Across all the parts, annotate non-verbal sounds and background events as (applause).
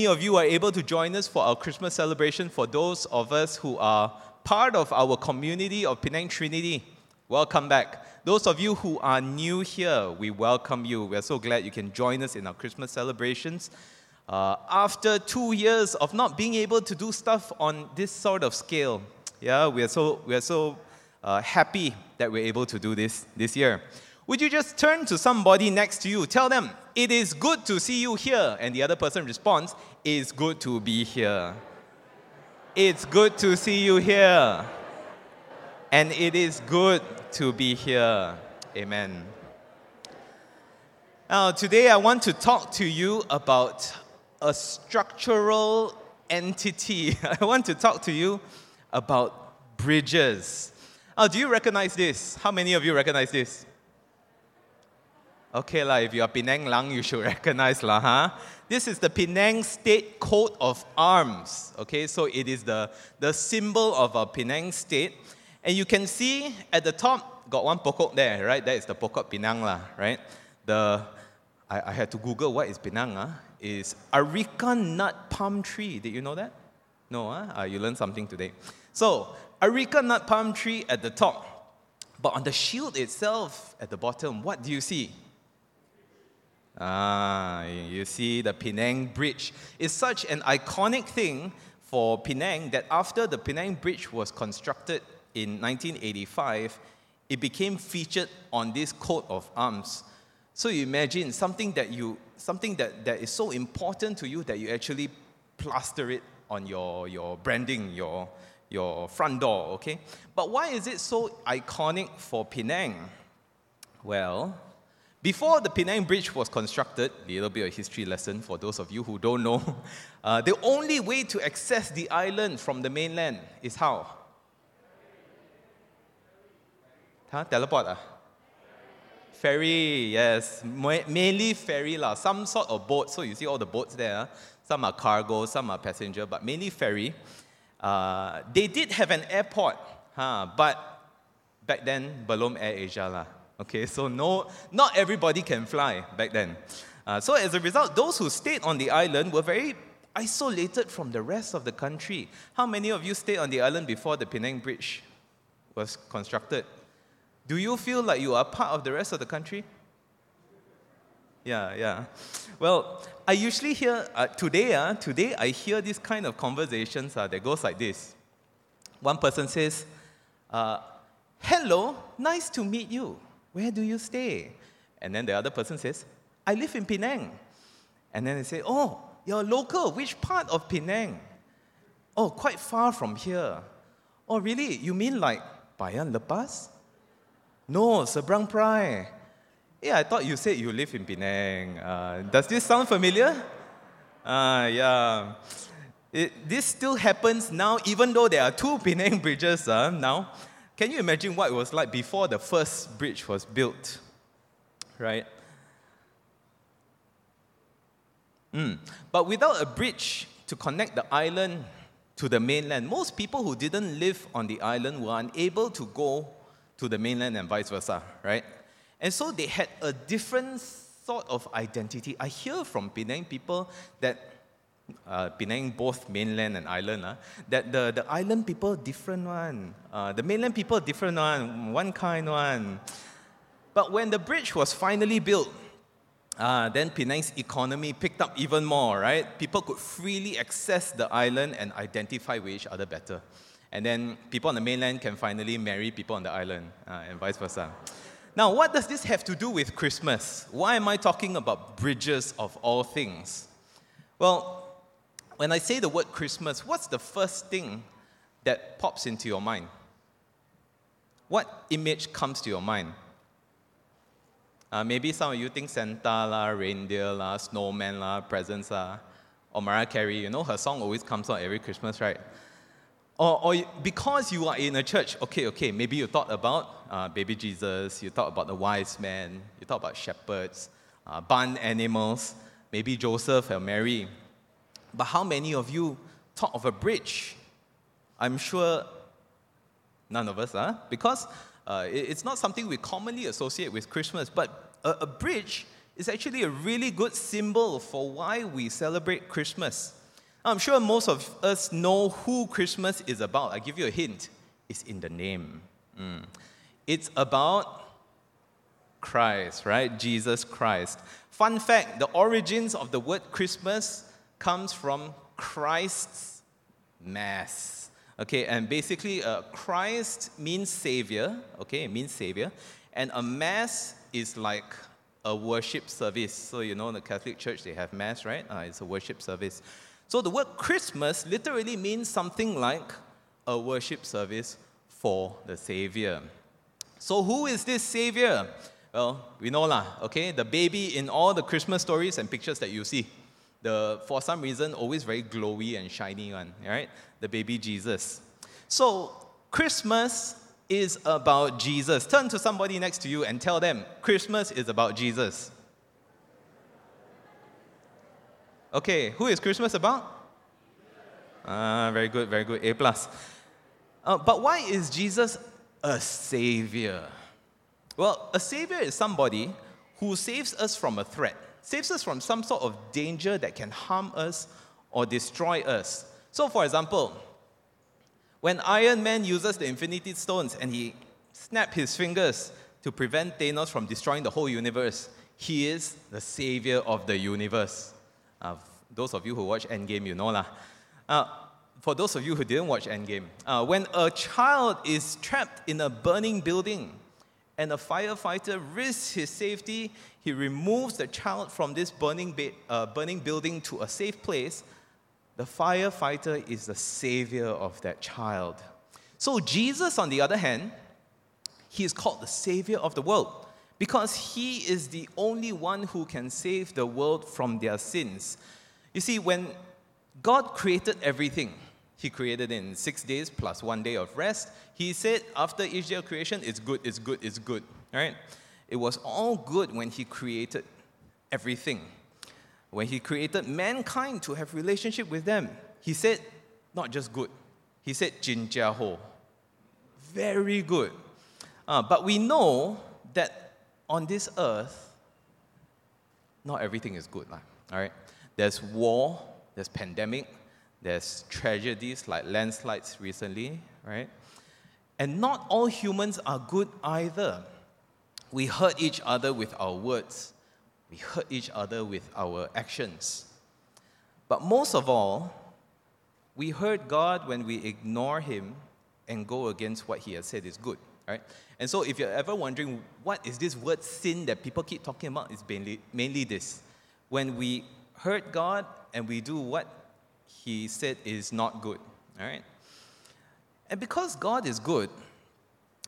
Many of you are able to join us for our Christmas celebration. For those of us who are part of our community of Penang Trinity, welcome back. Those of you who are new here, we welcome you. We're so glad you can join us in our Christmas celebrations. Uh, after two years of not being able to do stuff on this sort of scale, yeah, we are so, we are so uh, happy that we're able to do this this year. Would you just turn to somebody next to you, tell them, it is good to see you here, and the other person responds, it's good to be here. It's good to see you here. And it is good to be here. Amen. Now, today I want to talk to you about a structural entity. (laughs) I want to talk to you about bridges. Now, do you recognize this? How many of you recognize this? Okay, lah, if you are Penang Lang, you should (laughs) recognize lah, huh? This is the Penang State Coat of Arms. Okay, so it is the, the symbol of a Penang state. And you can see at the top, got one pokok there, right? That is the pokok Penang lah, right? The, I, I had to Google what is Penang, ah? Is Areca nut palm tree. Did you know that? No, ah? Uh, you learned something today. So, Areca nut palm tree at the top. But on the shield itself at the bottom, what do you see? Ah, you see the Penang Bridge. is such an iconic thing for Penang that after the Penang Bridge was constructed in 1985, it became featured on this coat of arms. So you imagine something that you something that, that is so important to you that you actually plaster it on your, your branding, your, your front door, okay? But why is it so iconic for Penang? Well, before the Penang Bridge was constructed, a little bit of history lesson for those of you who don't know, (laughs) uh, the only way to access the island from the mainland is how? Huh? Teleport ah? Ferry, yes. Mainly ferry lah. Some sort of boat. So you see all the boats there. Some are cargo, some are passenger, but mainly ferry. Uh, they did have an airport, huh? but back then, Belum Air Asia lah. Okay, so no, not everybody can fly back then. Uh, so as a result, those who stayed on the island were very isolated from the rest of the country. How many of you stayed on the island before the Penang Bridge was constructed? Do you feel like you are part of the rest of the country? Yeah, yeah. Well, I usually hear uh, today. Uh, today I hear this kind of conversations uh, that goes like this. One person says, uh, "Hello, nice to meet you." Where do you stay? And then the other person says, I live in Penang. And then they say, Oh, you're local. Which part of Penang? Oh, quite far from here. Oh, really? You mean like Bayan Lepas? No, Seberang Perai. Yeah, I thought you said you live in Penang. Uh, does this sound familiar? Uh, yeah. It, this still happens now, even though there are two Penang bridges uh, now. Can you imagine what it was like before the first bridge was built? Right? Mm. But without a bridge to connect the island to the mainland, most people who didn't live on the island were unable to go to the mainland and vice versa, right? And so they had a different sort of identity. I hear from Penang people that uh, Penang, both mainland and island, uh, that the, the island people different one. Uh, the mainland people different one, one kind one. But when the bridge was finally built, uh, then Penang's economy picked up even more, right? People could freely access the island and identify with each other better. And then people on the mainland can finally marry people on the island, uh, and vice versa. Now, what does this have to do with Christmas? Why am I talking about bridges of all things? Well, when I say the word Christmas, what's the first thing that pops into your mind? What image comes to your mind? Uh, maybe some of you think Santa la, reindeer la, snowman la, presents la, or Mariah Carey. You know her song always comes out every Christmas, right? Or, or because you are in a church, okay, okay, maybe you thought about uh, baby Jesus, you thought about the wise man, you thought about shepherds, uh, barn animals, maybe Joseph or Mary. But how many of you thought of a bridge? I'm sure none of us, huh? Because uh, it's not something we commonly associate with Christmas, but a, a bridge is actually a really good symbol for why we celebrate Christmas. I'm sure most of us know who Christmas is about. I give you a hint it's in the name. Mm. It's about Christ, right? Jesus Christ. Fun fact the origins of the word Christmas comes from Christ's Mass. Okay, and basically, uh, Christ means Savior, okay, it means Savior, and a Mass is like a worship service. So, you know, in the Catholic Church, they have Mass, right? Uh, it's a worship service. So, the word Christmas literally means something like a worship service for the Savior. So, who is this Savior? Well, we know lah, okay? The baby in all the Christmas stories and pictures that you see. The, for some reason, always very glowy and shiny one, right? The baby Jesus. So, Christmas is about Jesus. Turn to somebody next to you and tell them, Christmas is about Jesus. Okay, who is Christmas about? Ah, very good, very good. A plus. Uh, but why is Jesus a savior? Well, a savior is somebody who saves us from a threat, saves us from some sort of danger that can harm us or destroy us. So, for example, when Iron Man uses the Infinity Stones and he snaps his fingers to prevent Thanos from destroying the whole universe, he is the savior of the universe. Uh, those of you who watch Endgame, you know lah. Uh, for those of you who didn't watch Endgame, uh, when a child is trapped in a burning building, and a firefighter risks his safety. He removes the child from this burning, ba- uh, burning building to a safe place. The firefighter is the savior of that child. So, Jesus, on the other hand, he is called the savior of the world because he is the only one who can save the world from their sins. You see, when God created everything, he created in six days plus one day of rest. He said after each day of creation, it's good, it's good, it's good. Right? It was all good when he created everything. When he created mankind to have relationship with them, he said, not just good. He said, Jin Ho. Very good. Uh, but we know that on this earth, not everything is good. All right? There's war, there's pandemic, there's tragedies like landslides recently, right? And not all humans are good either. We hurt each other with our words, we hurt each other with our actions. But most of all, we hurt God when we ignore Him and go against what He has said is good. Right? And so, if you're ever wondering what is this word sin that people keep talking about, it's mainly, mainly this. When we hurt God and we do what he said is not good. All right? And because God is good,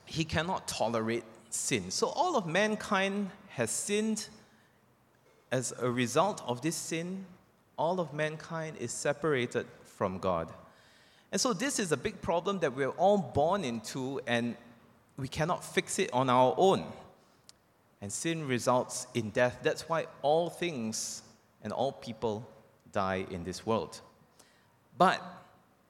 he cannot tolerate sin. So all of mankind has sinned. As a result of this sin, all of mankind is separated from God. And so this is a big problem that we're all born into, and we cannot fix it on our own. And sin results in death. That's why all things and all people die in this world. But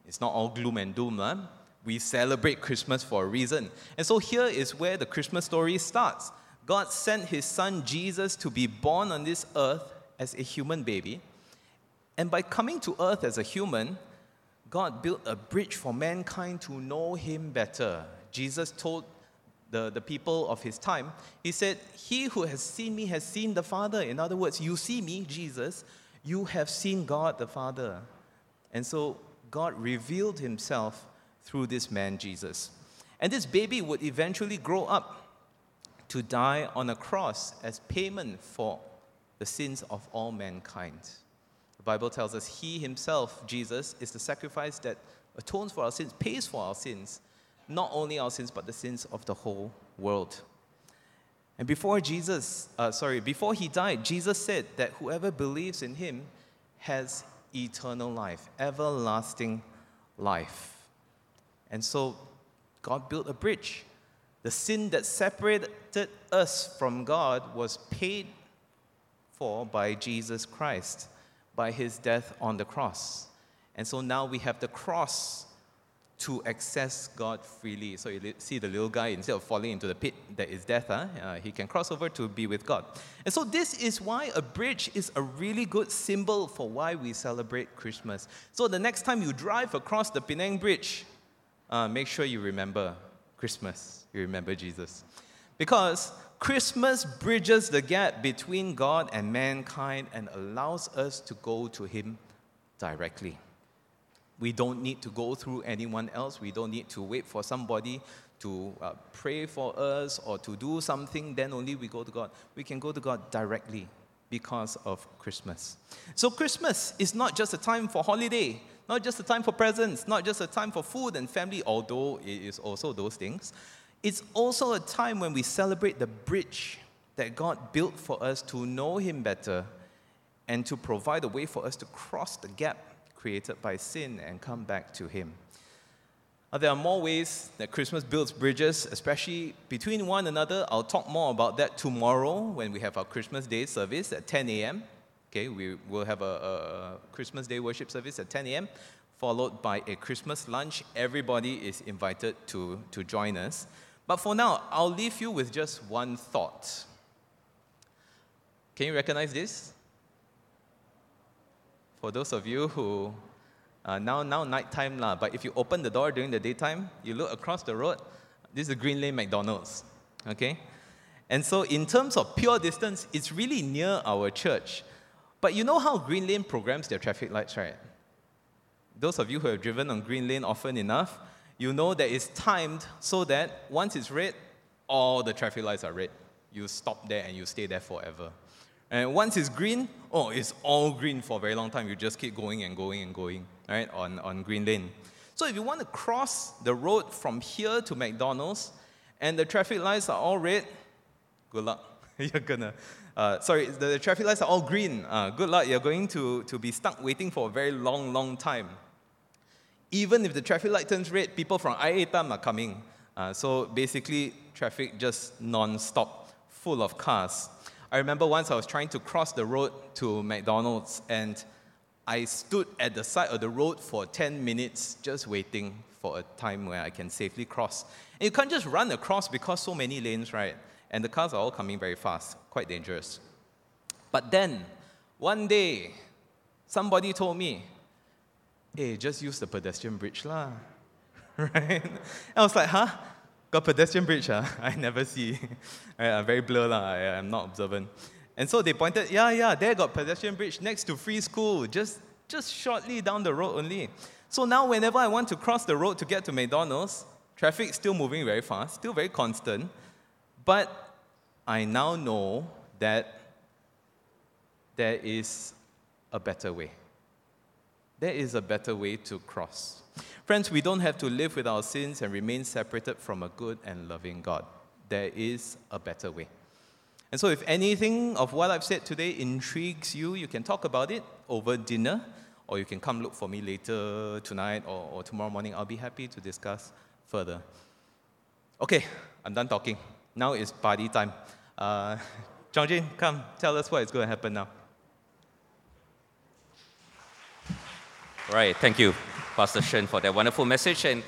it's not all gloom and doom. Huh? We celebrate Christmas for a reason. And so here is where the Christmas story starts. God sent his son Jesus to be born on this earth as a human baby. And by coming to earth as a human, God built a bridge for mankind to know him better. Jesus told the, the people of his time, He said, He who has seen me has seen the Father. In other words, you see me, Jesus, you have seen God the Father. And so God revealed himself through this man, Jesus. And this baby would eventually grow up to die on a cross as payment for the sins of all mankind. The Bible tells us he himself, Jesus, is the sacrifice that atones for our sins, pays for our sins, not only our sins, but the sins of the whole world. And before Jesus, uh, sorry, before he died, Jesus said that whoever believes in him has eternal life, everlasting life. And so God built a bridge. The sin that separated us from God was paid for by Jesus Christ, by his death on the cross. And so now we have the cross to access God freely. So you see the little guy, instead of falling into the pit that is death, huh, uh, he can cross over to be with God. And so this is why a bridge is a really good symbol for why we celebrate Christmas. So the next time you drive across the Penang Bridge, uh, make sure you remember Christmas. You remember Jesus. Because Christmas bridges the gap between God and mankind and allows us to go to Him directly. We don't need to go through anyone else. We don't need to wait for somebody to uh, pray for us or to do something, then only we go to God. We can go to God directly because of Christmas. So, Christmas is not just a time for holiday, not just a time for presents, not just a time for food and family, although it is also those things. It's also a time when we celebrate the bridge that God built for us to know Him better and to provide a way for us to cross the gap created by sin and come back to Him. Uh, there are more ways that Christmas builds bridges, especially between one another. I'll talk more about that tomorrow when we have our Christmas Day service at 10 a.m. Okay, we will have a, a Christmas Day worship service at 10 a.m., followed by a Christmas lunch. Everybody is invited to, to join us. But for now, I'll leave you with just one thought. Can you recognize this? For those of you who uh, now now nighttime lah, but if you open the door during the daytime, you look across the road. This is Green Lane McDonald's, okay? And so in terms of pure distance, it's really near our church. But you know how Green Lane programs their traffic lights, right? Those of you who have driven on Green Lane often enough, you know that it's timed so that once it's red, all the traffic lights are red. You stop there and you stay there forever. And once it's green, oh, it's all green for a very long time. You just keep going and going and going, right, on, on Green Lane. So if you want to cross the road from here to McDonald's and the traffic lights are all red, good luck. (laughs) You're gonna, uh, sorry, the, the, traffic lights are all green. Uh, good luck. You're going to, to be stuck waiting for a very long, long time. Even if the traffic light turns red, people from Ayer Itam are coming. Uh, so basically, traffic just non-stop, full of cars. I remember once I was trying to cross the road to McDonald's and I stood at the side of the road for 10 minutes just waiting for a time where I can safely cross. And you can't just run across because so many lanes, right? And the cars are all coming very fast, quite dangerous. But then, one day, somebody told me, hey, just use the pedestrian bridge lah. (laughs) right? And I was like, huh? Got pedestrian bridge, huh? Ah? (laughs) I never see. (laughs) I'm very blur, lah. I, am not observant. And so they pointed, yeah, yeah, there got pedestrian bridge next to free school, just, just shortly down the road only. So now whenever I want to cross the road to get to McDonald's, traffic still moving very fast, still very constant, but I now know that there is a better way. There is a better way to cross. Friends, we don't have to live with our sins and remain separated from a good and loving God. There is a better way. And so, if anything of what I've said today intrigues you, you can talk about it over dinner, or you can come look for me later tonight or, or tomorrow morning. I'll be happy to discuss further. Okay, I'm done talking. Now it's party time. Uh, (laughs) come, tell us what is going to happen now. Right, thank you. Pastor Shen, for that wonderful message. And